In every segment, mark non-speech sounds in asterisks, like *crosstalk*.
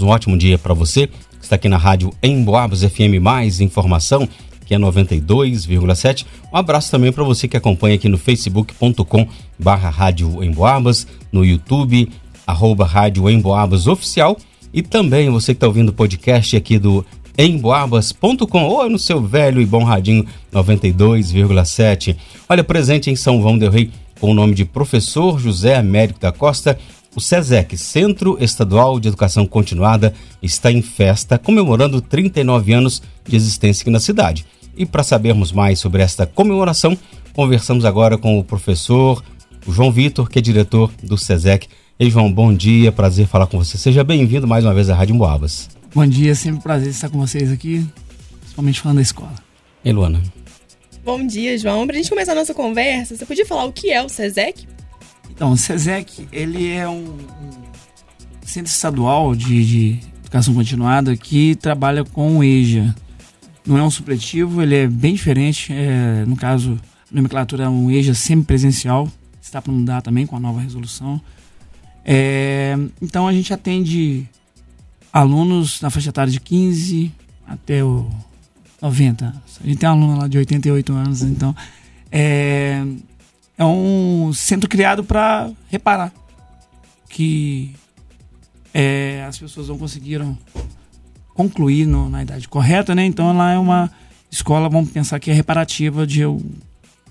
um ótimo dia para você que está aqui na rádio Emboabas FM Mais Informação, que é 92,7. Um abraço também para você que acompanha aqui no facebook.com barra Rádio Emboabas, no YouTube, arroba Rádio Emboabas Oficial e também você que está ouvindo o podcast aqui do emboabas.com ou no seu velho e bom radinho 92,7. Olha, presente em São João del Rei com o nome de Professor José Américo da Costa, o SESEC, Centro Estadual de Educação Continuada, está em festa, comemorando 39 anos de existência aqui na cidade. E para sabermos mais sobre esta comemoração, conversamos agora com o professor João Vitor, que é diretor do SESEC. Ei, João, bom dia, prazer falar com você. Seja bem-vindo mais uma vez à Rádio Moabas. Bom dia, sempre um prazer estar com vocês aqui, principalmente falando da escola. Ei, Luana. Bom dia, João. Para a gente começar a nossa conversa, você podia falar o que é o SESEC? Então, o SESEC, ele é um, um centro estadual de, de, educação continuada que trabalha com o EJA. Não é um supletivo, ele é bem diferente. É, no caso, a nomenclatura é um EJA semipresencial, está para mudar também com a nova resolução. É, então, a gente atende alunos na faixa etária de 15 até o 90 anos. A gente tem aluno lá de 88 anos, então é, é um centro criado para reparar que é, as pessoas não conseguiram concluir no, na idade correta, né? Então ela é uma escola, vamos pensar que é reparativa de,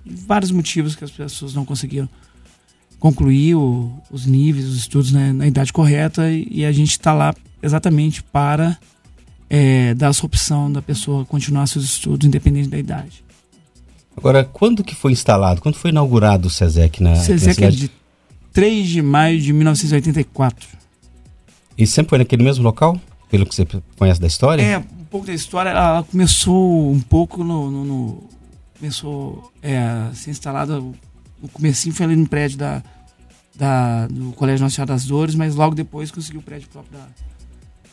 vários motivos que as pessoas não conseguiram concluir o, os níveis, os estudos né, na idade correta e, e a gente está lá exatamente para é, dar essa opção da pessoa continuar seus estudos independente da idade. Agora, quando que foi instalado? Quando foi inaugurado o SESEC na, SESEC na é de 3 de maio de 1984. E sempre foi naquele mesmo local? Pelo que você conhece da história? É, um pouco da história. Ela começou um pouco no... no, no começou é, a ser instalada... No comecinho foi ali no prédio da, da, do Colégio Nacional das Dores, mas logo depois conseguiu o prédio próprio da,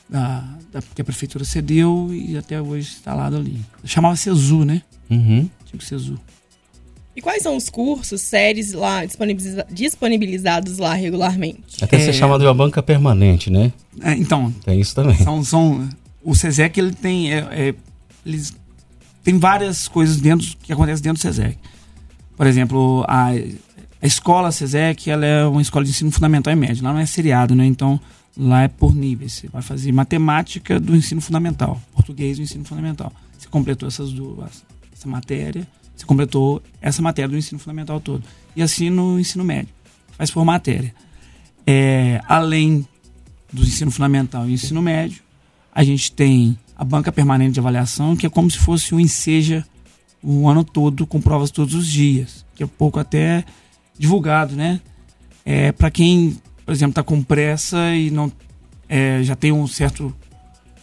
da, da, que a prefeitura cedeu e até hoje instalado ali. Chamava Cesu, né? Uhum. Tipo Cesu. E quais são os cursos, séries lá disponibiliza disponibilizados lá regularmente? Até é... ser chamado de uma banca permanente, né? É, então. Tem isso também. São, são, o SESEC ele tem, é, é, eles, tem várias coisas dentro que acontecem dentro do SESEC. Por exemplo, a, a escola SESEC ela é uma escola de ensino fundamental e médio. Lá não é seriado, né? Então Lá é por níveis. Você vai fazer matemática do ensino fundamental, português do ensino fundamental. Você completou essas duas, essa matéria, você completou essa matéria do ensino fundamental todo. E assim no ensino médio. Faz por matéria. É, além do ensino fundamental e ensino médio, a gente tem a banca permanente de avaliação, que é como se fosse o Enseja o ano todo, com provas todos os dias, que é pouco até divulgado, né? É, para quem por exemplo, está com pressa e não é, já tem um certo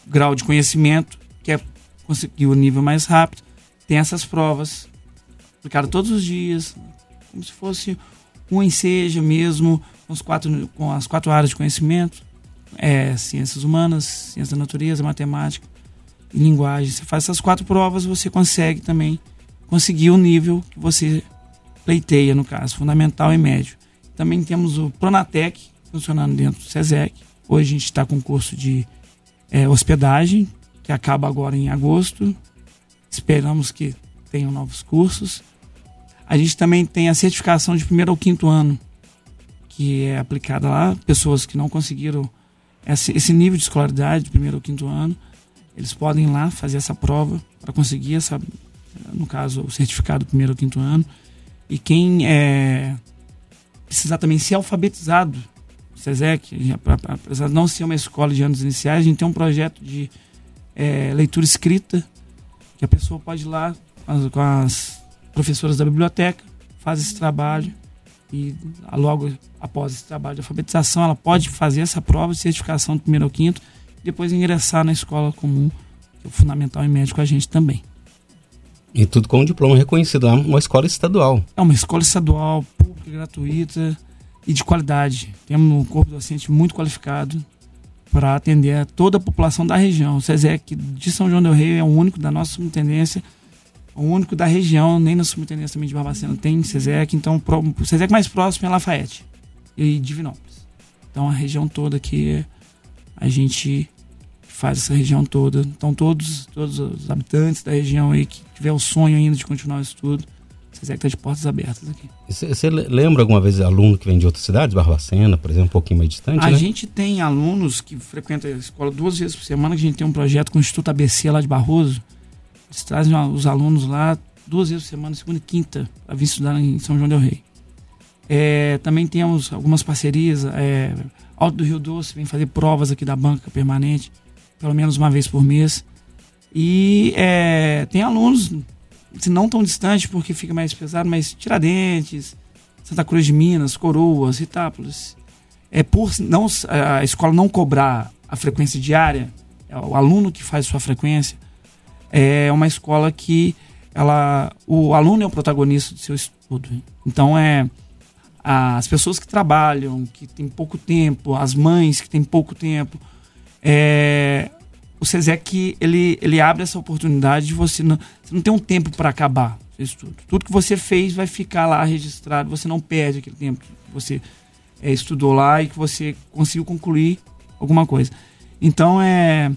grau de conhecimento, quer conseguir o nível mais rápido, tem essas provas aplicadas todos os dias, como se fosse um ensejo mesmo, com, os quatro, com as quatro áreas de conhecimento, é, ciências humanas, ciências da natureza, matemática e linguagem. Você faz essas quatro provas, você consegue também conseguir o nível que você pleiteia, no caso, fundamental e médio. Também temos o Pronatec, funcionando dentro do SESEC. Hoje a gente está com curso de é, hospedagem, que acaba agora em agosto. Esperamos que tenham novos cursos. A gente também tem a certificação de primeiro ao quinto ano, que é aplicada lá. Pessoas que não conseguiram esse, nível de escolaridade, de primeiro ao quinto ano, eles podem ir lá fazer essa prova para conseguir essa, no caso, o certificado do primeiro ao quinto ano. E quem é, precisar também ser alfabetizado SESEC, apesar de não ser uma escola de anos iniciais, a gente tem um projeto de é, leitura escrita, que a pessoa pode ir lá com as, professoras da biblioteca, faz esse trabalho e logo após esse trabalho de alfabetização, ela pode fazer essa prova de certificação do primeiro ao quinto e depois ingressar na escola comum, que é o fundamental e médio com a gente também. E tudo com um diploma reconhecido lá, uma escola estadual. É uma escola estadual, pública, gratuita, e de qualidade. Temos um corpo docente muito qualificado para atender a toda a população da região. O SESEC de São João del Rei é o único da nossa subintendência, o único da região, nem na subintendência também de Barbacena tem SESEC, então o SESEC mais próximo é Lafayette e Divinópolis. Então a região toda aqui a gente faz essa região toda. Então, todos, todos os habitantes da região aí que tiver o sonho ainda de continuar o estudo, o SESEC está de portas abertas aqui. Você lembra alguma vez aluno que vem de outras cidades, Barbacena, por exemplo, um pouquinho mais distante? A né? gente tem alunos que frequentam a escola duas vezes por semana, que a gente tem um projeto com o Instituto ABC lá de Barroso. Eles trazem os alunos lá duas vezes por semana, segunda e quinta, para vir estudar em São João del Rei. É, também temos algumas parcerias. É, Alto do Rio Doce vem fazer provas aqui da banca permanente, pelo menos uma vez por mês. E é, tem alunos, se não tão distantes, porque fica mais pesado, mas Tiradentes, Santa Cruz de Minas, Coroas, Itápolis. É por não, a escola não cobrar a frequência diária, é o aluno que faz sua frequência, é uma escola que ela, o aluno é o protagonista do seu estudo. Então é as pessoas que trabalham, que têm pouco tempo, as mães que têm pouco tempo. É, o SESEC ele, ele abre essa oportunidade de você não, você não ter um tempo para acabar seu estudo. Tudo que você fez vai ficar lá registrado, você não perde aquele tempo que você é, estudou lá e que você conseguiu concluir alguma coisa. Então, é,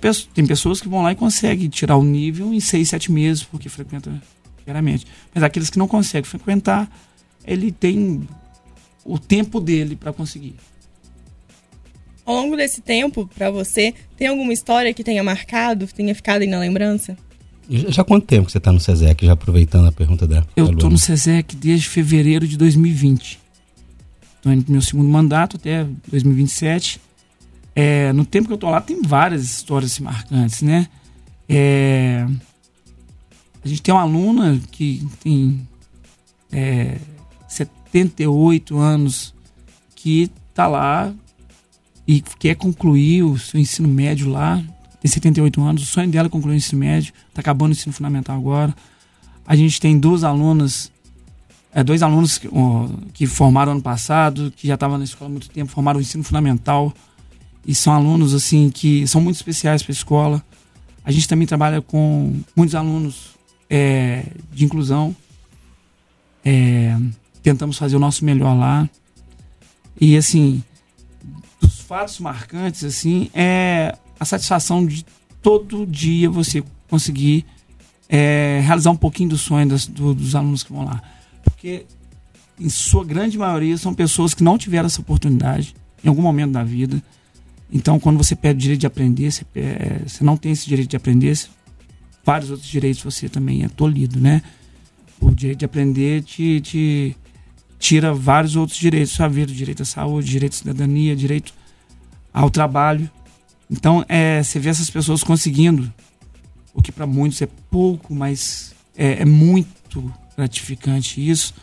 pessoa, tem pessoas que vão lá e conseguem tirar o nível em seis, sete meses, porque frequenta diariamente. Mas aqueles que não conseguem frequentar, ele tem o tempo dele para conseguir. Ao longo desse tempo, para você, tem alguma história que tenha marcado, que tenha ficado aí na lembrança? Já há quanto tempo que você está no SESEC, já aproveitando a pergunta da Eu estou no SESEC desde fevereiro de 2020. Estou indo pro meu segundo mandato até 2027. É, no tempo que eu estou lá, tem várias histórias marcantes, né? É, a gente tem uma aluna que tem é, 78 anos que está lá e quer concluir o seu ensino médio lá. Tem 78 anos, o sonho dela é concluir o ensino médio, está acabando o ensino fundamental agora. A gente tem duas alunas, é, dois alunos que, que formaram ano passado, que já estavam na escola há muito tempo, formaram o ensino fundamental. E são alunos assim que são muito especiais para a escola. A gente também trabalha com muitos alunos é, de inclusão. É, tentamos fazer o nosso melhor lá. E assim, fatos marcantes assim é a satisfação de todo dia você conseguir é, realizar um pouquinho do sonho das, do, dos alunos que vão lá. Porque em sua grande maioria são pessoas que não tiveram essa oportunidade em algum momento da vida. Então, quando você pede o direito de aprender, você, pede, você não tem esse direito de aprender, vários outros direitos você também é tolhido, né? O direito de aprender te, te tira vários outros direitos sua vida, direito à saúde, direito à cidadania, direito ao trabalho. Então, é, você vê essas pessoas conseguindo, o que para muitos é pouco, mas é, é, muito gratificante isso.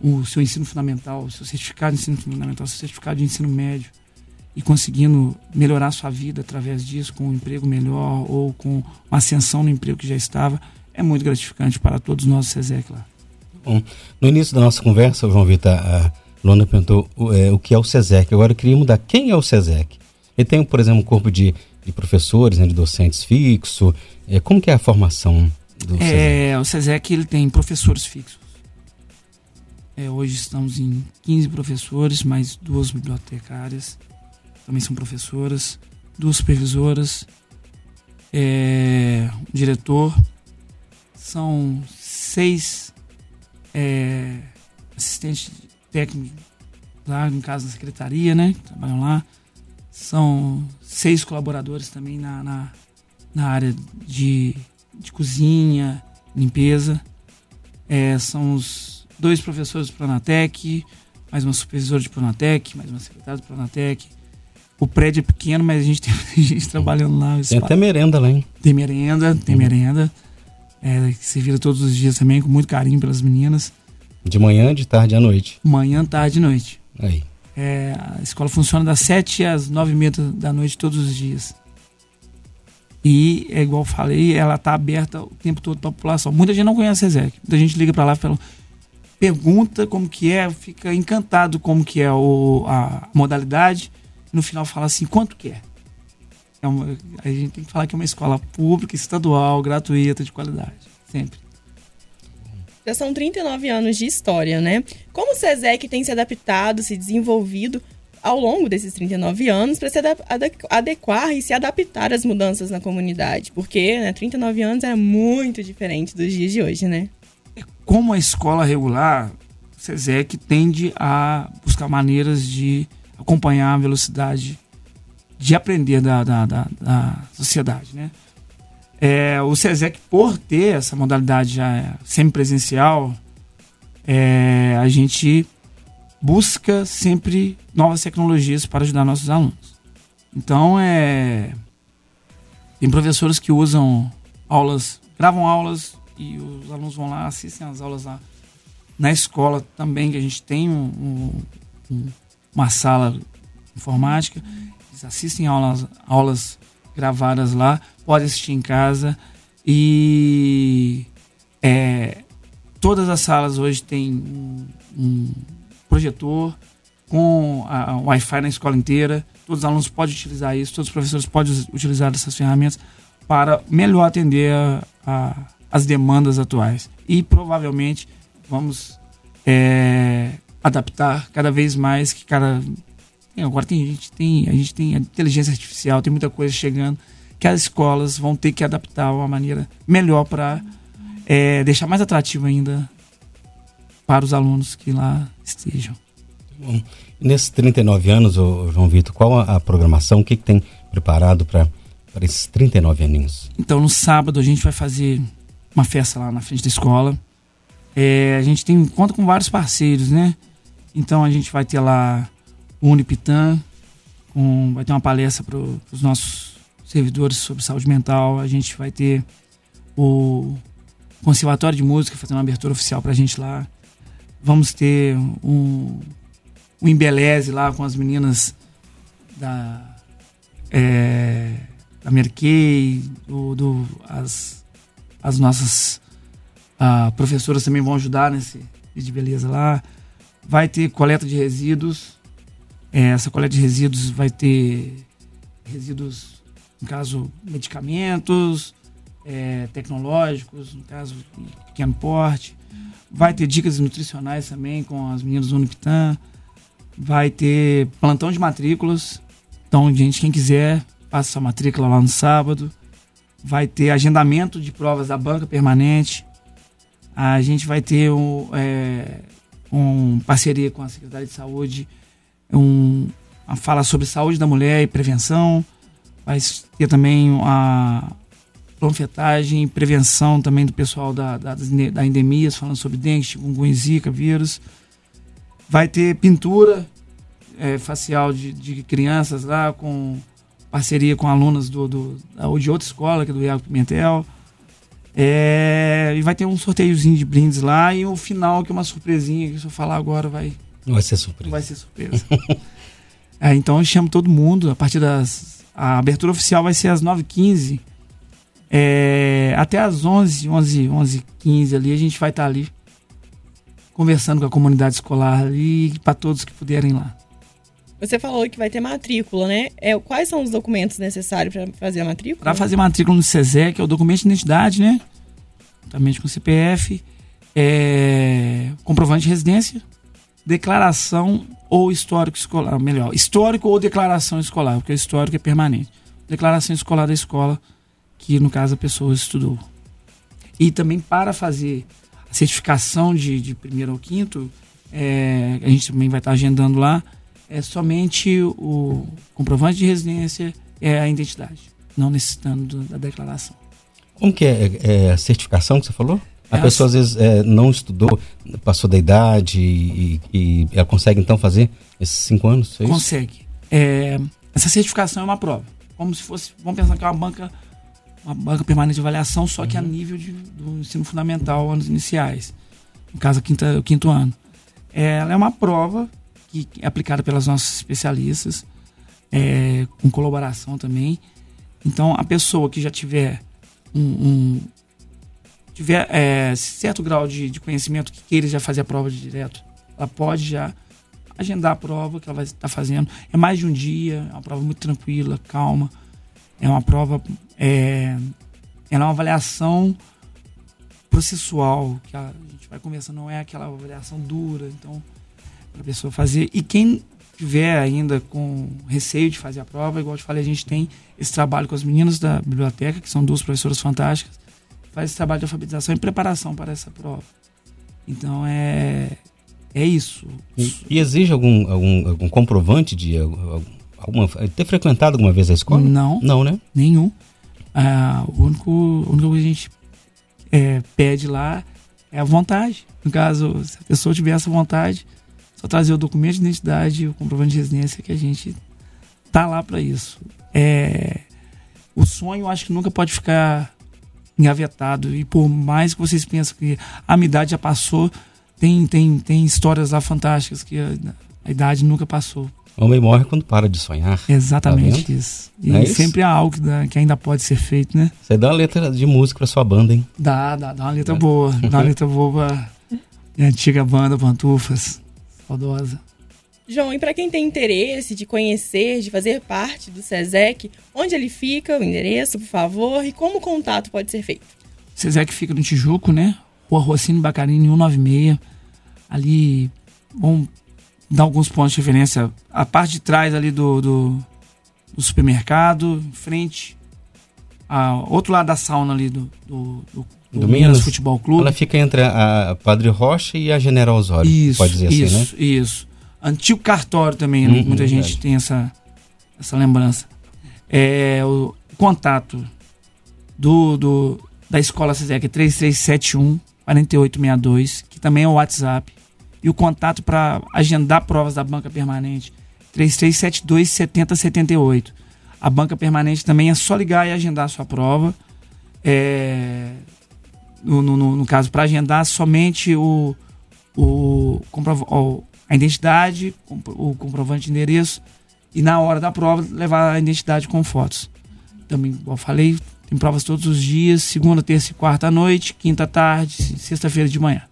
O seu ensino fundamental, o seu certificado de ensino fundamental, o seu certificado de ensino médio, e conseguindo melhorar sua vida através disso, com um emprego melhor ou com uma ascensão no emprego que já estava, é muito gratificante para todos nós SESEC lá. Bom, no início da nossa conversa, João Vitor, a Luana perguntou é, o que é o SESEC. Agora eu queria mudar. Quem é o SESEC? Ele tem, por exemplo, um corpo de, de professores, né, de docentes fixo. É, como que é a formação do é, SESEC? O SESEC ele tem professores fixos. É, hoje estamos em 15 professores, mais duas bibliotecárias, também são professoras, duas supervisoras, é, um diretor, são seis é, assistentes técnicos lá, no caso da secretaria, né? Que trabalham lá. São seis colaboradores também na, na, na área de, de cozinha, limpeza. É, são os dois professores do Pronatec, mais uma supervisora de Pronatec, mais uma secretária do Pronatec. O prédio é pequeno, mas a gente tem *laughs* gente trabalhando lá. Tem até merenda lá, hein? Tem merenda, tem uhum. merenda é, que se vira todos os dias também, com muito carinho pelas meninas. De manhã, de tarde à noite? Manhã, tarde e noite. Aí. É, a escola funciona das 7 às 9 e meia da noite todos os dias. E, é igual eu falei, ela está aberta o tempo todo para a população. Muita gente não conhece a Exec. Muita gente liga para lá e fala, pergunta como que é, fica encantado como que é o, a modalidade. no final fala assim, quanto que é? É uma, a gente tem que falar que é uma escola pública, estadual, gratuita, de qualidade. Sempre. Já são 39 anos de história, né? Como o SESEC tem se adaptado, se desenvolvido ao longo desses 39 anos para se adequar e se adaptar às mudanças na comunidade. Porque né, 39 anos era muito diferente dos dias de hoje, né? Como a escola regular, o SESEC tende a buscar maneiras de acompanhar a velocidade de aprender da, da, da, da sociedade, né? É, o SESEC, por ter essa modalidade já semipresencial, é, a gente busca sempre novas tecnologias para ajudar nossos alunos. Então, é, tem professores que usam aulas, gravam aulas e os alunos vão lá, assistem as aulas lá. Na escola também, que a gente tem um, um, uma sala informática, eles assistem aulas, aulas gravadas lá, pode assistir em casa e é, todas as salas hoje têm um, um projetor com a, Wi-Fi na escola inteira. Todos os alunos podem utilizar isso, todos os professores podem utilizar essas ferramentas para melhor atender a, a, as demandas atuais. E provavelmente vamos é, adaptar cada vez mais que cada agora tem, a, gente tem, a gente tem a inteligência artificial, tem muita coisa chegando que as escolas vão ter que adaptar uma maneira melhor para é, deixar mais atrativo ainda para os alunos que lá estejam. Bom, nesses 39 anos, João Vitor, qual a, a programação, o que, que tem preparado para esses 39 aninhos? Então, no sábado, a gente vai fazer uma festa lá na frente da escola. É, a gente tem conta com vários parceiros, né? Então, a gente vai ter lá o Unipitan, com, vai ter uma palestra para os nossos servidores sobre saúde mental. A gente vai ter o Conservatório de Música fazendo uma abertura oficial para a gente lá. Vamos ter um, um embeleze lá com as meninas da, é, da Merkei, do, do, as, as nossas uh, professoras também vão ajudar nesse de beleza lá. Vai ter coleta de resíduos. É, essa coleta de resíduos vai ter resíduos no caso, medicamentos é, tecnológicos, no caso, pequeno porte. Vai ter dicas nutricionais também com as meninas do Unipitan. Vai ter plantão de matrículas. Então, gente, quem quiser, passa sua matrícula lá no sábado. Vai ter agendamento de provas da banca permanente. A gente vai ter um, é, um parceria com a Secretaria de Saúde, um, uma fala sobre saúde da mulher e prevenção vai ter também a e prevenção também do pessoal da, da, da endemias, falando sobre dengue, chikungunya, zika, vírus. Vai ter pintura é, facial de, de, crianças lá, com parceria com alunas do, do, de outra escola, que é do Iago Pimentel. É, e vai ter um sorteiozinho de brindes lá e o final, que é uma surpresinha, que se eu falar agora vai... Vai ser surpresa. Vai ser surpresa. *laughs* é, então eu chamo todo mundo, a partir das a abertura oficial vai ser às 9h15. É, até às 11, 11, 11 15 ali, a gente vai estar tá ali conversando com a comunidade escolar ali para todos que puderem lá. Você falou que vai ter matrícula, né? É, quais são os documentos necessários para fazer a matrícula? Para fazer matrícula no SESEC, é o documento de identidade, né? Juntamente com o CPF, é, comprovante de residência, declaração ou histórico escolar, melhor, histórico ou declaração escolar, porque o histórico é permanente. Declaração escolar da escola, que no caso a pessoa estudou. E também para fazer a certificação de, de primeiro ao quinto, é, a gente também vai estar agendando lá, é somente o comprovante de residência é a identidade, não necessitando da declaração. Como que é, é a certificação que você falou? A pessoa às vezes é, não estudou, passou da idade e, e, ela consegue então fazer esses cinco anos? É consegue. É, essa certificação é uma prova. Como se fosse, vamos pensar que é uma banca, uma banca permanente de avaliação, só que a uhum. nível de, do ensino fundamental, anos iniciais. No caso, quinta, o quinto ano. Ela é uma prova que é aplicada pelas nossas especialistas, é, com colaboração também. Então, a pessoa que já tiver um, um tiver é, certo grau de, de, conhecimento que queira já fazer a prova de direto, ela pode já agendar a prova que ela vai estar fazendo. É mais de um dia, é uma prova muito tranquila, calma. É uma prova. É, é uma avaliação processual, que a gente vai conversando, não é aquela avaliação dura, então, para a pessoa fazer. E quem tiver ainda com receio de fazer a prova, igual eu te falei, a gente tem esse trabalho com as meninas da biblioteca, que são duas professoras fantásticas, faz esse trabalho de alfabetização e preparação para essa prova. Então é é isso. E, e exige algum, algum, algum comprovante de alguma, ter frequentado alguma vez a escola? Não. Não, né? Nenhum. Ah, o único, o único que a gente é, pede lá é a vontade. No caso, se a pessoa tiver essa vontade, só trazer o documento de identidade, o comprovante de residência, que a gente tá lá para isso. É, o sonho, acho que nunca pode ficar engavetado. E por mais que vocês pensem que a minha idade já passou, tem, tem, tem histórias lá fantásticas que a, a idade nunca passou. O homem morre quando para de sonhar. Exatamente tá isso. E é sempre há algo que, que, ainda pode ser feito, né? Você dá uma letra de música pra sua banda, hein? Dá, dá, dá uma letra é. boa. Dá uma *laughs* letra boa pra antiga banda Pantufas. Saudosa. João, e para quem tem interesse de conhecer, de fazer parte do SESEC, onde ele fica, o endereço, por favor, e como o contato pode ser feito? O SESEC fica no Tijuco, né? Rua Rocino Bacarini 196. Ali, bom, dar alguns pontos de referência. A parte de trás ali do, do, do supermercado, em frente. A, outro lado da sauna ali do, do, do, do Minas, Minas Futebol Clube. Ela fica entre a, a, Padre Rocha e a General Osório, isso, pode dizer isso, assim, né? Isso, isso. Antigo cartório também, uhum, muita gente verdade. tem essa, essa lembrança. É, o contato do, do, da Escola CESEC é 3371 4862, que também é o WhatsApp. E o contato para agendar provas da banca permanente, 3372 7078. A banca permanente também é só ligar e agendar a sua prova. É, no, no, no, caso, para agendar somente o, o, o, a identidade, o comprovante de endereço e na hora da prova levar a identidade com fotos. Também, como eu falei, tem provas todos os dias, segunda, terça e quarta à noite, quinta à tarde, sexta-feira de manhã.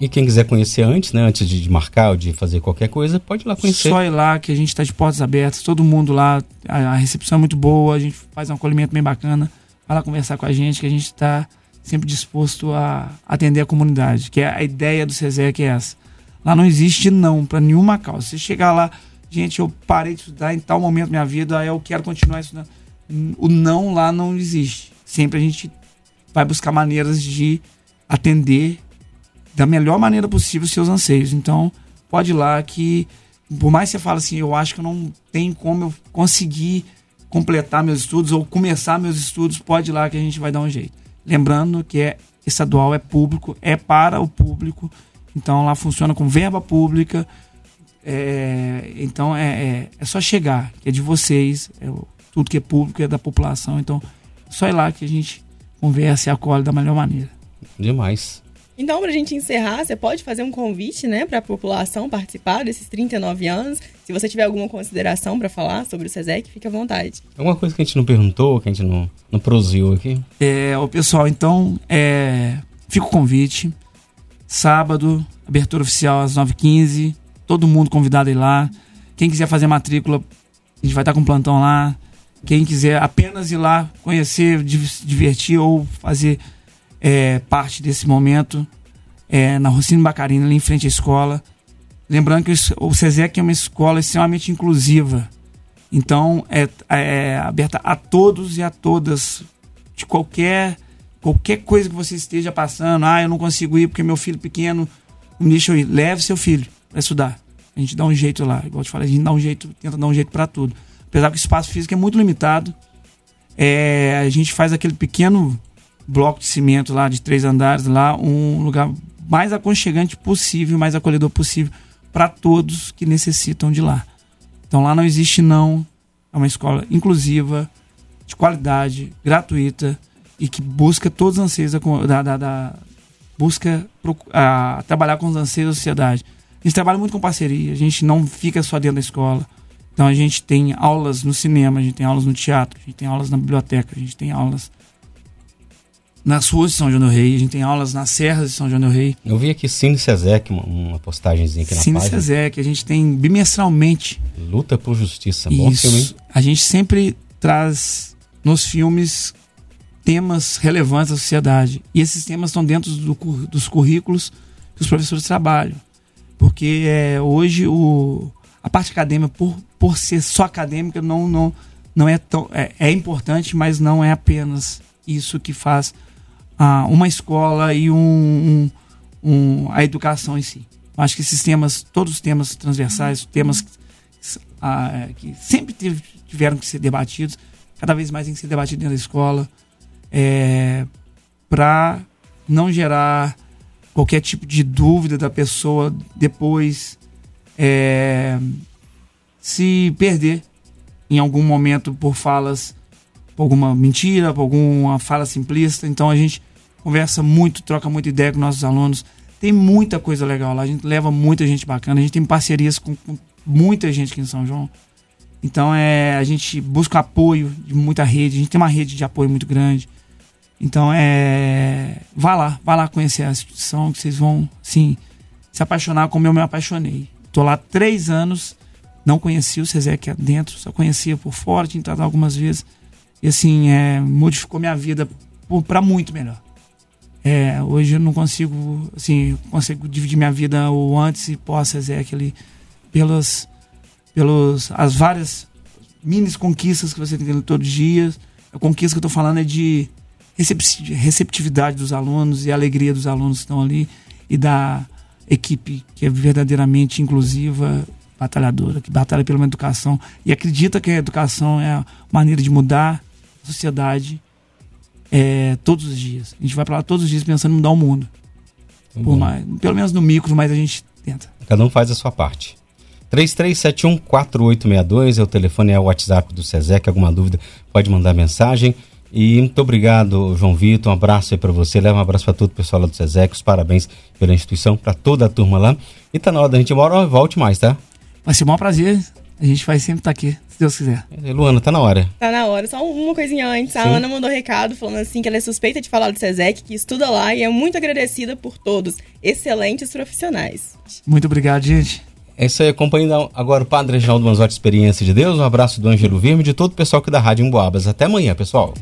E quem quiser conhecer antes, né, antes de marcar ou de fazer qualquer coisa, pode ir lá conhecer. Só ir lá, que a gente está de portas abertas, todo mundo lá, a, a, recepção é muito boa, a gente faz um acolhimento bem bacana. Vai lá conversar com a gente, que a gente está sempre disposto a atender a comunidade, que é a ideia do SESEC é essa. Lá não existe não para nenhuma causa. Se chegar lá, gente, eu parei de estudar em tal momento da minha vida, aí eu quero continuar estudando o não lá não existe. Sempre a gente vai buscar maneiras de atender da melhor maneira possível os seus anseios. Então, pode ir lá que, por mais que você fale assim, eu acho que eu não tenho como eu conseguir completar meus estudos ou começar meus estudos, pode ir lá que a gente vai dar um jeito. Lembrando que é estadual, é público, é para o público. Então, lá funciona com verba pública. É, então, é, é, é, só chegar, que é de vocês. É, tudo que é público é da população. Então, só ir lá que a gente conversa e acolhe da melhor maneira. Demais. Então, para a gente encerrar, você pode fazer um convite né, para a população participar desses 39 anos. Se você tiver alguma consideração para falar sobre o SESEC, fique à vontade. Alguma coisa que a gente não perguntou, que a gente não, não produziu aqui? É, o pessoal, então, é, fica o convite. Sábado, abertura oficial às 9h15. Todo mundo convidado a ir lá. Quem quiser fazer matrícula, a gente vai estar com plantão lá. Quem quiser apenas ir lá conhecer, divertir ou fazer é, parte desse momento é, na Rocino Bacarina, ali em frente à escola. Lembrando que o SESEC é uma escola extremamente inclusiva. Então, é, é aberta a todos e a todas, de qualquer, qualquer coisa que você esteja passando. Ah, eu não consigo ir porque meu filho pequeno não deixa eu ir. Leve seu filho para estudar. A gente dá um jeito lá. Igual eu te falei, a gente dá um jeito, tenta dar um jeito para tudo. Apesar que o espaço físico é muito limitado. É, a gente faz aquele pequeno bloco de cimento lá de três andares lá, um lugar mais aconchegante possível, mais acolhedor possível para todos que necessitam de lá. Então lá não existe não, é uma escola inclusiva, de qualidade, gratuita e que busca todos os anseios da, da, da busca a, trabalhar com os anseios da sociedade. A gente trabalha muito com parceria, a gente não fica só dentro da escola. Então a gente tem aulas no cinema, a gente tem aulas no teatro, a gente tem aulas na biblioteca, a gente tem aulas nas ruas de São João do Rei, a gente tem aulas nas serras de São João do Rei. Eu vi aqui Cine Sezec, uma, uma postagemzinha aqui na Cine página. Cine a gente tem bimestralmente. Luta por Justiça, bom Isso. filme. Hein? A gente sempre traz nos filmes temas relevantes da sociedade. E esses temas estão dentro do, dos currículos que os professores trabalham. Porque é, hoje o, a parte acadêmica, por, por ser só acadêmica, não, não, não é tão. É, é importante, mas não é apenas isso que faz ah, uma escola e um, um, um, a educação em si. Acho que esses temas, todos os temas transversais, temas ah, que sempre tiveram que ser debatidos, cada vez mais tem que ser debatido dentro da escola, é, para não gerar qualquer tipo de dúvida da pessoa depois é, se perder em algum momento por falas, por alguma mentira, por alguma fala simplista. Então a gente conversa muito, troca muita ideia com nossos alunos. Tem muita coisa legal lá, a gente leva muita gente bacana, a gente tem parcerias com, com muita gente aqui em São João. Então é, a gente busca apoio de muita rede, a gente tem uma rede de apoio muito grande. Então é. Vá lá, vá lá conhecer a instituição, que vocês vão, sim, se apaixonar como eu me apaixonei. Tô lá três anos, não conhecia o Cezek dentro, só conhecia por fora, tinha entrado algumas vezes. E assim, é, modificou minha vida para muito melhor. É, hoje eu não consigo, assim, consigo dividir minha vida o antes e pós Cezek ali pelas, pelos, as várias mini conquistas que você tem todos os dias. A conquista que eu tô falando é de receptividade dos alunos e alegria dos alunos que estão ali e da equipe que é verdadeiramente inclusiva, batalhadora, que batalha pela educação e acredita que a educação é a maneira de mudar a sociedade é, todos os dias. A gente vai para lá todos os dias pensando em mudar o mundo. Mais, pelo menos no micro, mas a gente tenta. Cada um faz a sua parte. 33714862 é o telefone, é o WhatsApp do SESEC. Alguma dúvida, pode mandar mensagem. E muito obrigado, João Vitor. Um abraço aí para você. Leva um abraço para todo o pessoal lá do SESEC. Os parabéns pela instituição, para toda a turma lá. E tá na hora da gente ir embora. Volte mais, tá? Vai ser um maior prazer. A gente vai sempre estar tá aqui, se Deus quiser. Luana, tá na hora. Tá na hora. Só uma coisinha antes. Sim. A Ana mandou recado falando assim que ela é suspeita de falar do SESEC, que estuda lá e é muito agradecida por todos. Excelentes profissionais. Muito obrigado, gente. É isso aí, acompanhando agora o Padre Reginaldo Manzotti, Experiência de Deus. Um abraço do Ângelo Virme e de todo o pessoal aqui da Rádio Emboabas. Até amanhã, pessoal.